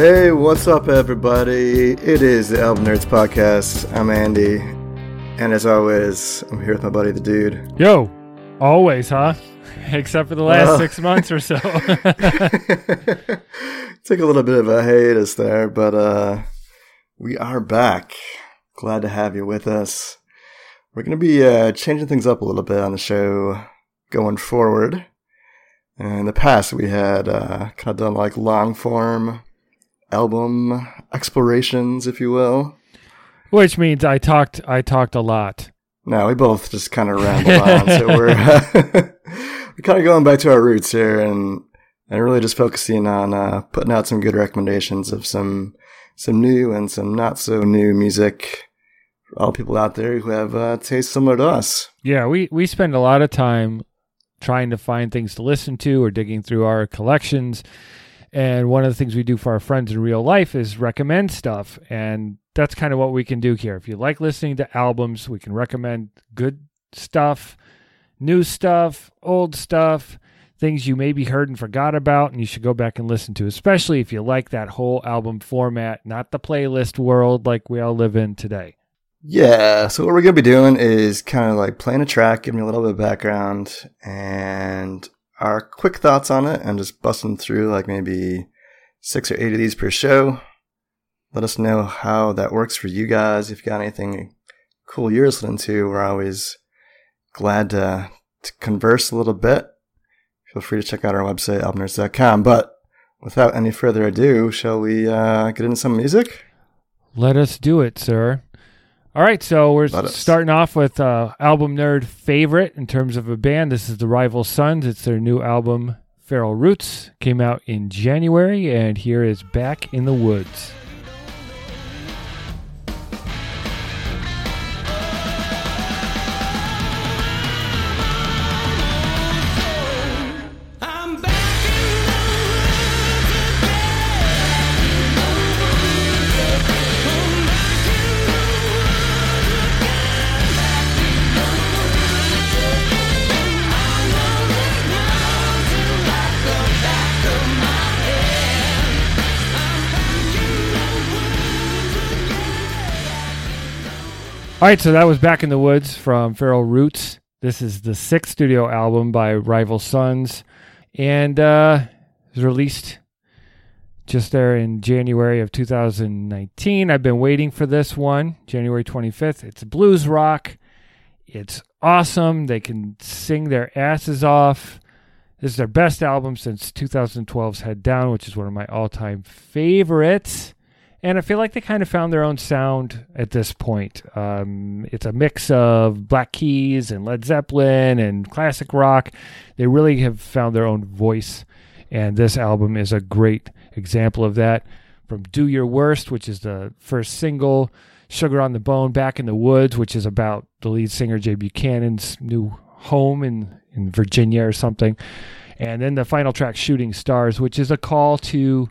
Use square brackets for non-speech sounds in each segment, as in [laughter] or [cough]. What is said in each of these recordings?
Hey, what's up, everybody? It is the Album Nerds Podcast. I'm Andy, and as always, I'm here with my buddy, the dude. Yo, always, huh? [laughs] Except for the last six months or so. [laughs] Took a little bit of a hiatus there, but uh, we are back. Glad to have you with us. We're going to be uh, changing things up a little bit on the show going forward. In the past, we had uh, kind of done like long form album explorations, if you will. Which means I talked. I talked a lot. No, we both just kind of [laughs] rambled on. So we're [laughs] we're kind of going back to our roots here, and and really just focusing on uh, putting out some good recommendations of some some new and some not so new music for all people out there who have uh, tastes similar to us. Yeah, we we spend a lot of time trying to find things to listen to or digging through our collections. And one of the things we do for our friends in real life is recommend stuff. And that's kind of what we can do here. If you like listening to albums, we can recommend good stuff, new stuff, old stuff, things you maybe heard and forgot about and you should go back and listen to, especially if you like that whole album format, not the playlist world like we all live in today. Yeah, so what we're gonna be doing is kind of like playing a track, giving me a little bit of background, and our quick thoughts on it, and just busting through like maybe six or eight of these per show. Let us know how that works for you guys. If you got anything cool you're listening to, we're always glad to, to converse a little bit. Feel free to check out our website, albumnerds.com. But without any further ado, shall we uh, get into some music? Let us do it, sir. All right, so we're Let us. starting off with uh, album nerd favorite in terms of a band. This is the Rival Sons. It's their new album, Feral Roots, came out in January, and here is Back in the Woods. All right, so that was Back in the Woods from Feral Roots. This is the sixth studio album by Rival Sons, and uh, was released just there in January of 2019. I've been waiting for this one, January 25th. It's blues rock. It's awesome. They can sing their asses off. This is their best album since 2012's Head Down, which is one of my all time favorites. And I feel like they kind of found their own sound at this point. Um, it's a mix of Black Keys and Led Zeppelin and classic rock. They really have found their own voice. And this album is a great example of that. From Do Your Worst, which is the first single, Sugar on the Bone, Back in the Woods, which is about the lead singer Jay Buchanan's new home in, in Virginia or something. And then the final track, Shooting Stars, which is a call to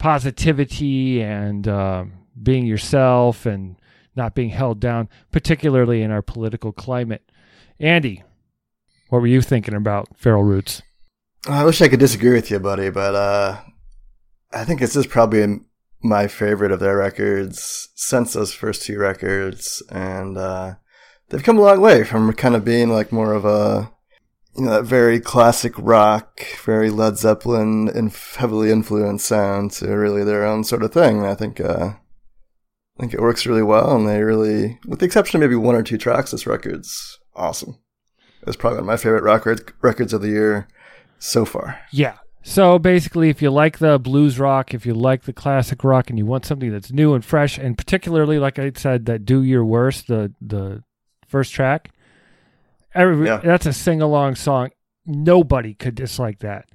positivity and um, being yourself and not being held down, particularly in our political climate. Andy, what were you thinking about Feral Roots? I wish I could disagree with you, buddy, but uh, I think this is probably my favorite of their records since those first two records, and uh, they've come a long way from kind of being like more of a you know that very classic rock, very Led Zeppelin and heavily influenced sound to really their own sort of thing. I think uh, I think it works really well, and they really, with the exception of maybe one or two tracks, this record's awesome. It's probably one of my favorite rock rec- records of the year so far. Yeah. So basically, if you like the blues rock, if you like the classic rock, and you want something that's new and fresh, and particularly, like I said, that "Do Your Worst," the the first track, every, Yeah. that's a sing along song. Nobody could dislike that.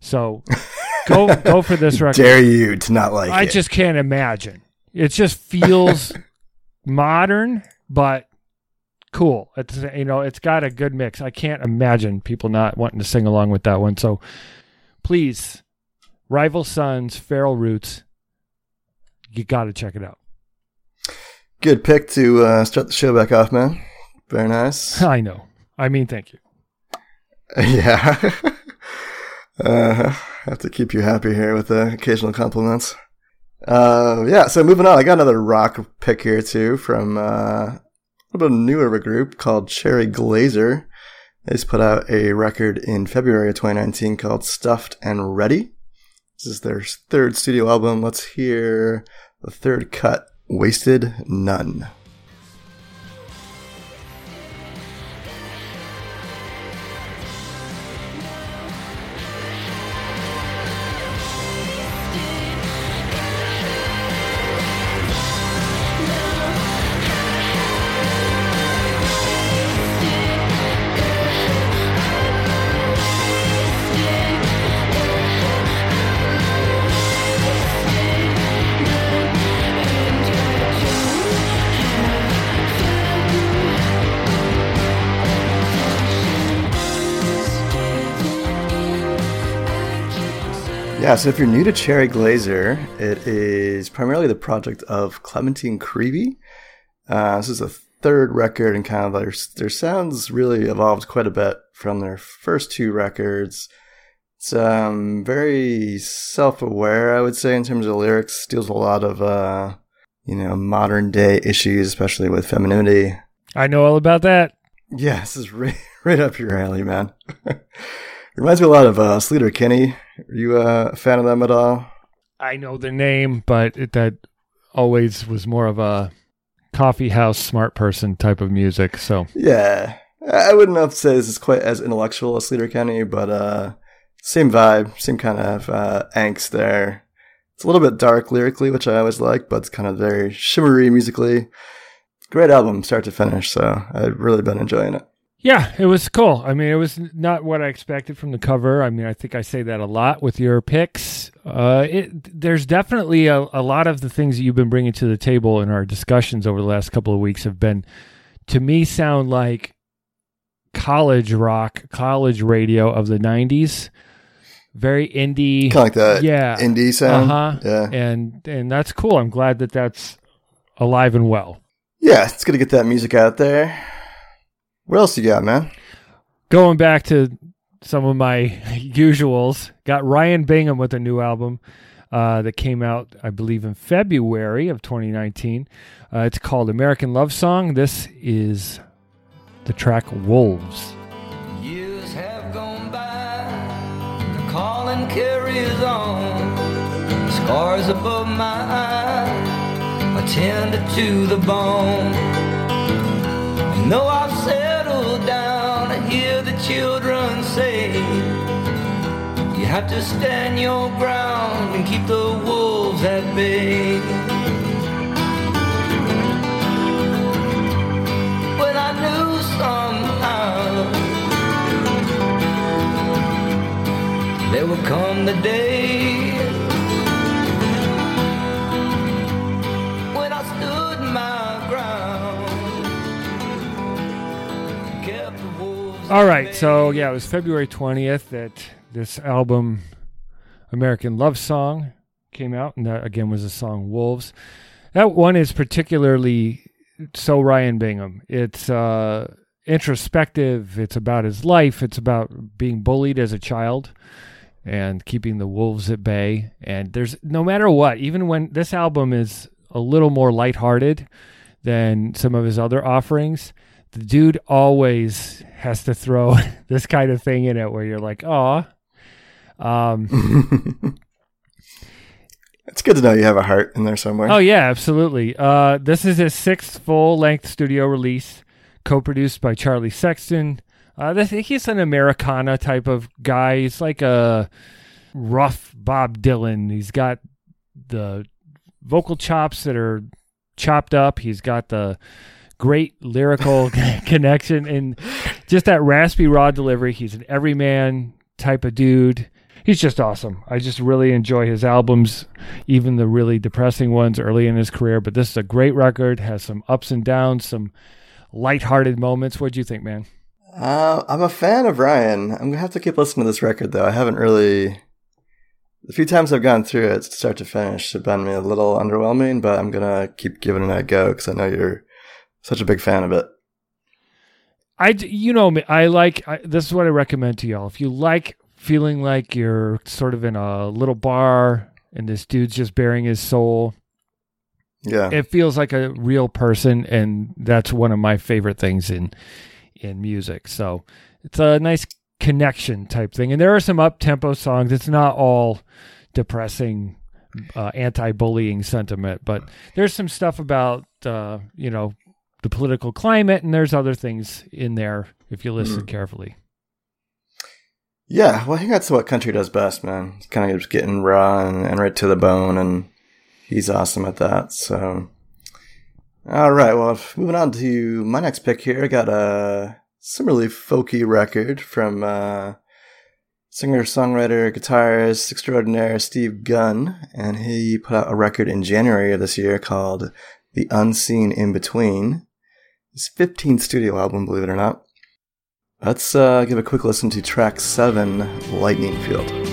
So [laughs] go go for this record. Dare you to not like it. I it? just can't imagine. It just feels [laughs] modern, but cool. It's you know, it's got a good mix. I can't imagine people not wanting to sing along with that one. So please, Rival Sons, Feral Roots, you got to check it out. Good pick to uh, start the show back off, man. Very nice. [laughs] I know. I mean, thank you. [laughs] yeah. [laughs] uh, have to keep you happy here with the occasional compliments. Uh, yeah, so moving on, I got another rock pick here too from uh, a little bit newer of a group called Cherry Glazerr. They just put out a record in February of 2019 called Stuffed and Ready. This is their third studio album. Let's hear the third cut, Wasted Nun. Yeah, so if you're new to Cherry Glazerr, it is primarily the project of Clementine Creevy. Uh, this is a third record, and kind of their their sounds really evolved quite a bit from their first two records. It's um, very self-aware, I would say, in terms of lyrics. Steals a lot of uh, you know modern day issues, especially with femininity. I know all about that. Yeah, this is [laughs] right, right up your alley, man. [laughs] Reminds me a lot of uh, Sleater Kinney. Are you uh, a fan of them at all? I know their name, but it, that always was more of a coffee house smart person type of music. So Yeah, I I wouldn't have to say this is quite as intellectual as Sleater Kinney, but uh, same vibe, same kind of uh, angst there. It's a little bit dark lyrically, which I always like, but it's kind of very shimmery musically. Great album, start to finish. So I've really been enjoying it. Yeah, it was cool. I mean, it was not what I expected from the cover. I mean, I think I say that a lot with your picks. Uh, it, there's definitely a, a lot of the things that you've been bringing to the table in our discussions over the last couple of weeks have been, to me, sound like college rock, college radio of the '90s. Very indie. Kind of like that yeah. indie sound. Uh-huh. Yeah, and and that's cool. I'm glad that that's alive and well. yeah, it's to get that music out there. What else you got, man? Going back to some of my [laughs] usuals, got Ryan Bingham with a new album uh, that came out, I believe, in February of 2019. Uh, it's called American Love Song. This is the track Wolves. Years have gone by, the calling carries on. Scars above my eyes are tender to the bone. And though I've settled children say, You have to stand your ground and keep the wolves at bay. When I knew somehow there would come the day All right, so yeah, it was February 20th that this album, American Love Song, came out, and that again was the song Wolves. That one is particularly so Ryan Bingham. It's uh, introspective, it's about his life, it's about being bullied as a child and keeping the wolves at bay. And there's no matter what, even when this album is a little more lighthearted than some of his other offerings, the dude always has to throw [laughs] this kind of thing in it where you're like, oh. Um, [laughs] It's good to know you have a heart in there somewhere. oh, yeah, absolutely. Uh, this is his sixth full length studio release, co produced by Charlie Sexton. Uh, this, he's an Americana type of guy. He's like a rough Bob Dylan. He's got the vocal chops that are chopped up. He's got the great lyrical [laughs] connection and just that raspy raw delivery. He's an everyman type of dude. He's just awesome. I just really enjoy his albums, even the really depressing ones early in his career. But this is a great record. Has some ups and downs, some lighthearted moments. What do you think, man? Uh, I'm a fan of Ryan. I'm gonna have to keep listening to this record though. I haven't really. The few times I've gone through it, start to finish, have been a little underwhelming. But I'm gonna keep giving it a go because I know you're such a big fan of it. I, you know me. I like. I, this is what I recommend to y'all. If you like feeling like you're sort of in a little bar and this dude's just baring his soul. Yeah. It feels like a real person, and that's one of my favorite things in in music. So it's a nice connection type thing. And there are some up tempo songs. It's not all depressing, uh, anti bullying sentiment, but there's some stuff about uh, you know the political climate, and there's other things in there if you listen carefully. Yeah, well, I think that's what country does best, man. It's kind of just getting raw and, and right to the bone, and he's awesome at that. So, all right, well, moving on to my next pick here, I got a similarly folky record from uh, singer, songwriter, guitarist extraordinaire Steve Gunn, and he put out a record in January of this year called "The Unseen In Between." His 15th studio album, believe it or not. Let's uh, give a quick listen to track seven, Lightning Field.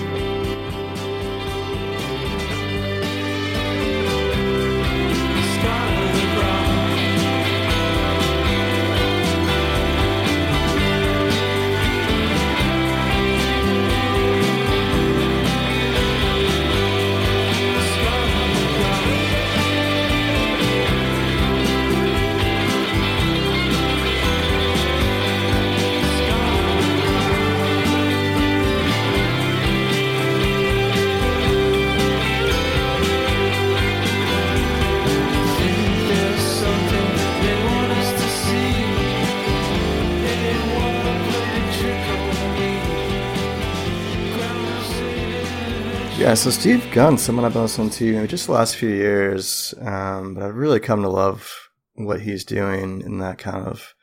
Yeah, so Steve Gunn, someone I've been listening to just the last few years, um, but I've really come to love what he's doing in that kind of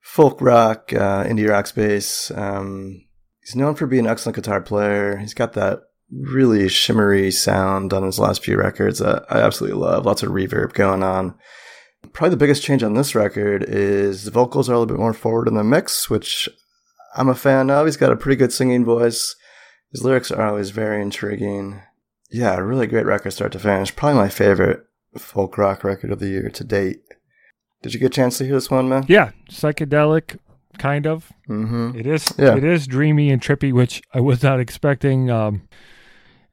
folk rock, uh, indie rock space. Um, he's known for being an excellent guitar player. He's got that really shimmery sound on his last few records that I absolutely love. Lots of reverb going on. Probably the biggest change on this record is the vocals are a little bit more forward in the mix, which I'm a fan of. He's got a pretty good singing voice. His lyrics are always very intriguing. Yeah, a really great record start to finish. Probably my favorite folk rock record of the year to date. Did you get a chance to hear this one, man? Yeah, psychedelic, kind of. Mm-hmm. It is. Yeah. It is dreamy and trippy, which I was not expecting. Um,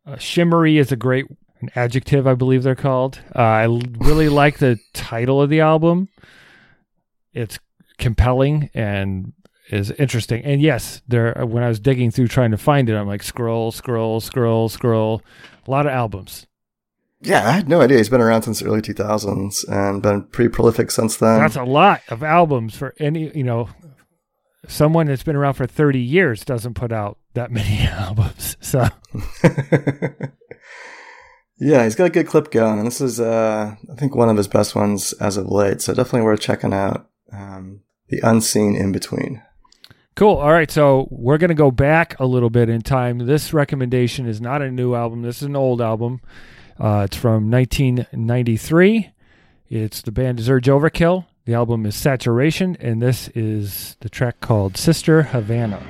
uh, shimmery is a great an adjective, I believe they're called. Uh, I l- really like the title of the album. It's compelling and is interesting. And yes, there. When I was digging through trying to find it, I'm like scroll, scroll, scroll, scroll. A lot of albums. Yeah, I had no idea. He's been around since the early 2000s and been pretty prolific since then. That's a lot of albums for any. You know, someone that's been around for 30 years doesn't put out that [laughs] many albums. So. [laughs] yeah, he's got a good clip going, and this is, uh, I think, one of his best ones as of late. So definitely worth checking out. Um, the Unseen In Between. Cool. All right. So we're going to go back a little bit in time. This recommendation is not a new album. This is an old album. Uh, it's from 1993. It's the band is Urge Overkill. The album is Saturation, and this is the track called Sister Havana.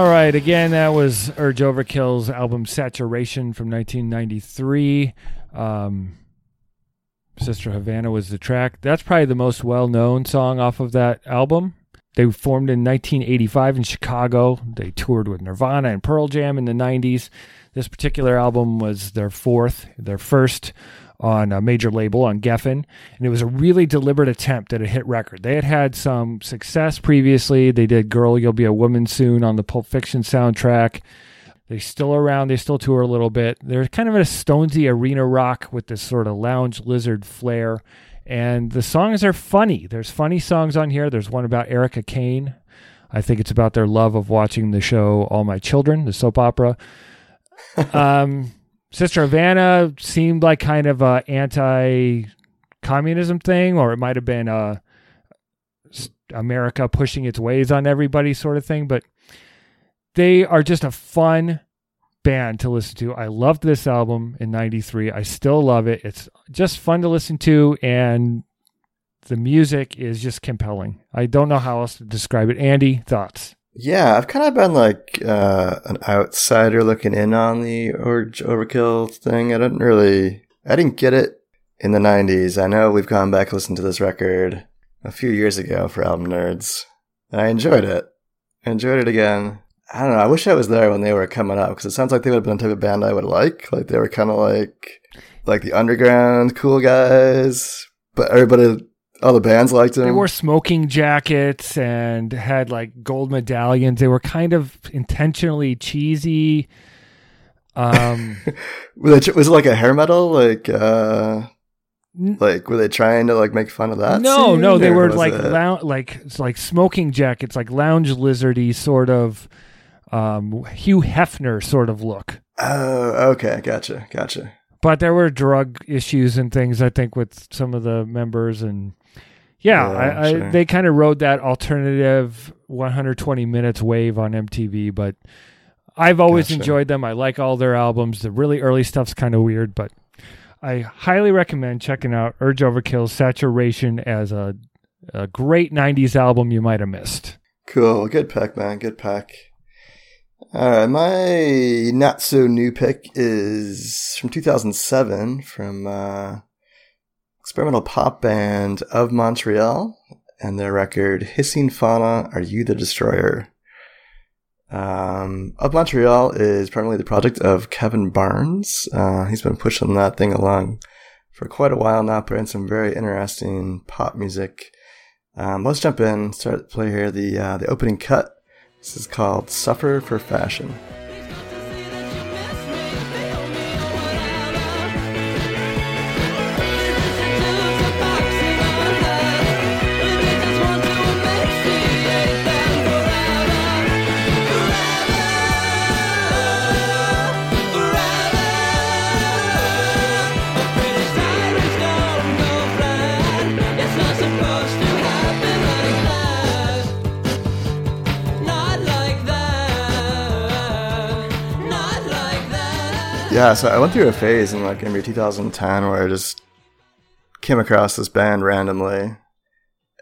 All right. Again, that was Urge Overkill's album Saturation from 1993. Um, Sister Havana was the track. That's probably the most well known song off of that album. They formed in 1985 in Chicago. They toured with Nirvana and Pearl Jam in the 90s. This particular album was their fourth, their first on a major label on Geffen, and it was a really deliberate attempt at a hit record. They had had some success previously. They did "Girl, You'll Be a Woman Soon" on the Pulp Fiction soundtrack. They're still around. They still tour a little bit. They're kind of in a Stonesy arena rock with this sort of lounge lizard flair. And the songs are funny. There's funny songs on here. There's one about Erica Kane. I think it's about their love of watching the show All My Children, the soap opera. [laughs] um, Sister Havana seemed like kind of a anti-communism thing, or it might have been a s- America pushing its ways on everybody sort of thing, but they are just a fun band to listen to. I loved this album in 93. I still love it. It's just fun to listen to and the music is just compelling. I don't know how else to describe it. Andy, thoughts? Yeah, I've kind of been like uh, an outsider looking in on the Overkill thing. I didn't really, I didn't get it in the 90s. I know we've gone back and listened to this record a few years ago for Album Nerds, and I enjoyed it. I enjoyed it again. I don't know. I wish I was there when they were coming up because it sounds like they would have been the type of band I would like. Like they were kind of like, like the underground cool guys, but everybody, all the bands liked them. They wore smoking jackets and had like gold medallions. They were kind of intentionally cheesy. Um, [laughs] Were they, was it like a hair metal? Like, uh, like were they trying to like make fun of that? no, scene, no, they were like it- lou- like it's like smoking jackets, like lounge lizardy sort of um, Hugh Hefner sort of look. Oh, okay, gotcha, gotcha. But there were drug issues and things, I think, with some of the members, and yeah, Yeah, I, I, they kind of rode that alternative 120 minutes wave on MTV. But I've always Gotcha. enjoyed them. I like all their albums. The really early stuff's kind of weird, but I highly recommend checking out Urge Overkill's Saturation as a, a great 90s album you might have missed. Cool, good pick, man. Good pick. All right, my not so new pick is from 2007 from uh, experimental pop band of Montreal and their record "Hissing Fauna, Are You the Destroyer?" Um, of Montreal is primarily the project of Kevin Barnes. Uh, he's been pushing that thing along for quite a while now, putting some very interesting pop music. Um, let's jump in. Start play here the uh, the opening cut. This is called "Suffer for Fashion." Yeah, so I went through a phase in like maybe 2010 where I just came across this band randomly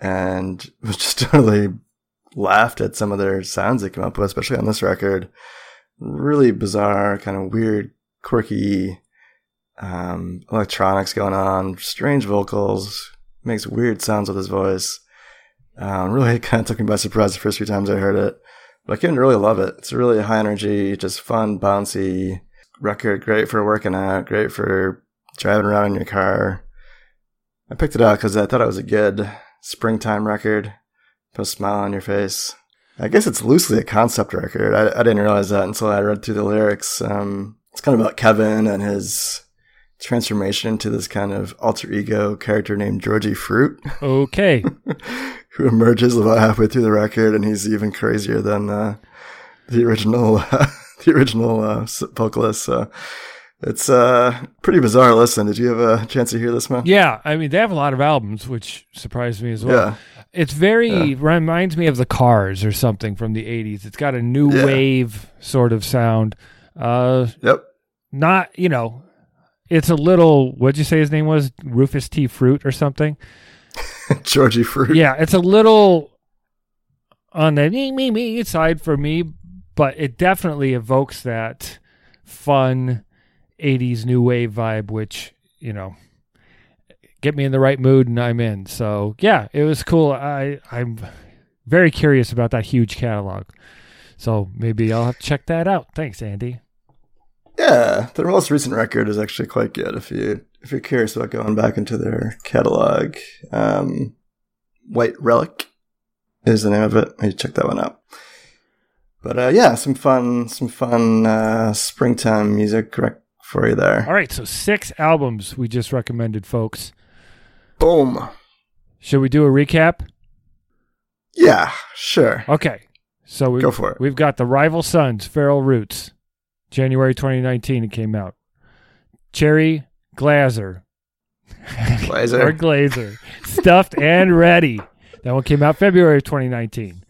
and [laughs] was just totally laughed at some of their sounds they came up with, especially on this record. Really bizarre, kind of weird, quirky um, electronics going on, strange vocals, makes weird sounds with his voice. Um, really [laughs] kind of took me by surprise the first few times I heard it. But I came to really love it. It's really high energy, just fun, bouncy record. Great for working out, great for driving around in your car. I picked it out because I thought it was a good springtime record. Put a smile on your face. I guess it's loosely a concept record. I, I didn't realize that until I read through the lyrics. Um, it's kind of about Kevin and his transformation into this kind of alter ego character named Georgie Fruit, Okay. [laughs] who emerges about halfway through the record, and he's even crazier than uh, the original, [laughs] the original uh, vocalist. So it's a pretty bizarre listen. Did you have a chance to hear this, man? yeah, I mean, they have a lot of albums, which surprised me as well. Yeah. It's very reminds me of the Cars or something from the '80s. It's got a new Yeah. wave sort of sound. Uh, Yep. not you know, it's a little. What'd you say his name was? Rufus T. Fruit or something? [laughs] Georgie Fruit. yeah, it's a little on the me me me side for me, but it definitely evokes that fun '80s new wave vibe, which you know get me in the right mood and I'm in. So yeah, it was cool. I I'm very curious about that huge catalog. So maybe I'll have to check that out. Thanks, Andy. Yeah, their most recent record is actually quite good. If you if you're curious about going back into their catalog, um, White Relic is the name of it. Maybe check that one out. But uh, yeah, some fun, some fun uh, springtime music correct for you there. All right, so six albums we just recommended, folks. Boom. Should we do a recap? Yeah, sure. Okay. So we Go for it. We've got the Rival Sons, Feral Roots, January 2019. It came out. Cherry Glazerr, Glazer. [laughs] or Glazer, stuffed and ready. That one came out February of 2019.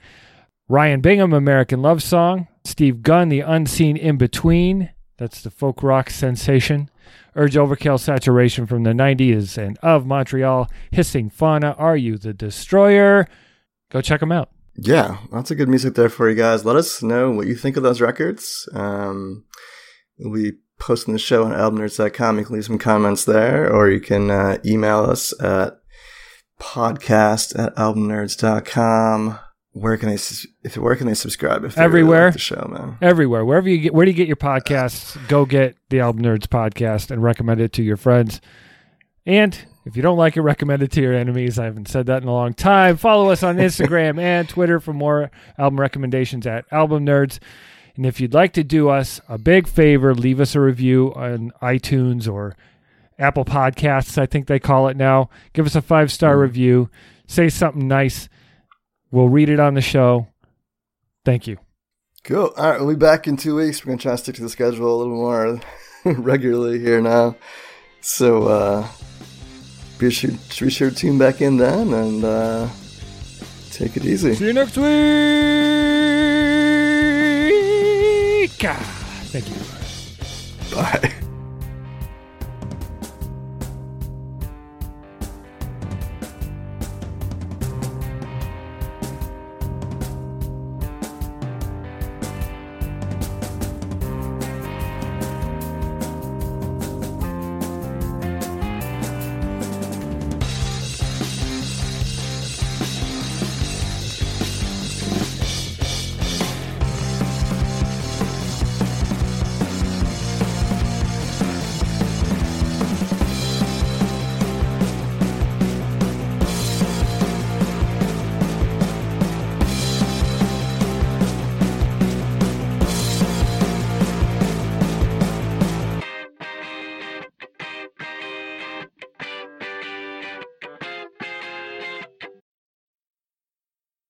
Ryan Bingham, American Love Song. Steve Gunn, The Unseen In Between. That's the folk rock sensation. Urge Overkill Saturation from the 90s and of Montreal. Hissing Fauna, Are You the Destroyer? Go check them out. Yeah, lots of good music there for you guys. Let us know what you think of those records. Um, we'll be posting the show on albumnerds.com. You can leave some comments there, or you can uh, email us at podcast at albumnerds.com. Where can they, if where can they subscribe? If they really Everywhere. like the show, man. Everywhere. Wherever you get where do you get your podcasts, go get the Album Nerds podcast and recommend it to your friends. And if you don't like it, recommend it to your enemies. I haven't said that in a long time. Follow us on [laughs] Instagram and Twitter for more album recommendations at Album Nerds. And if you'd like to do us a big favor, leave us a review on iTunes or Apple Podcasts, I think they call it now. Give us a five star mm-hmm. review. Say something nice. We'll read it on the show. Thank you. Cool. All right, we'll be back in two weeks. We're gonna try to stick to the schedule a little more [laughs] regularly here now. So uh, be sure be sure to tune back in then and uh, take it easy. See you next week. Ah, Thank you. Bye.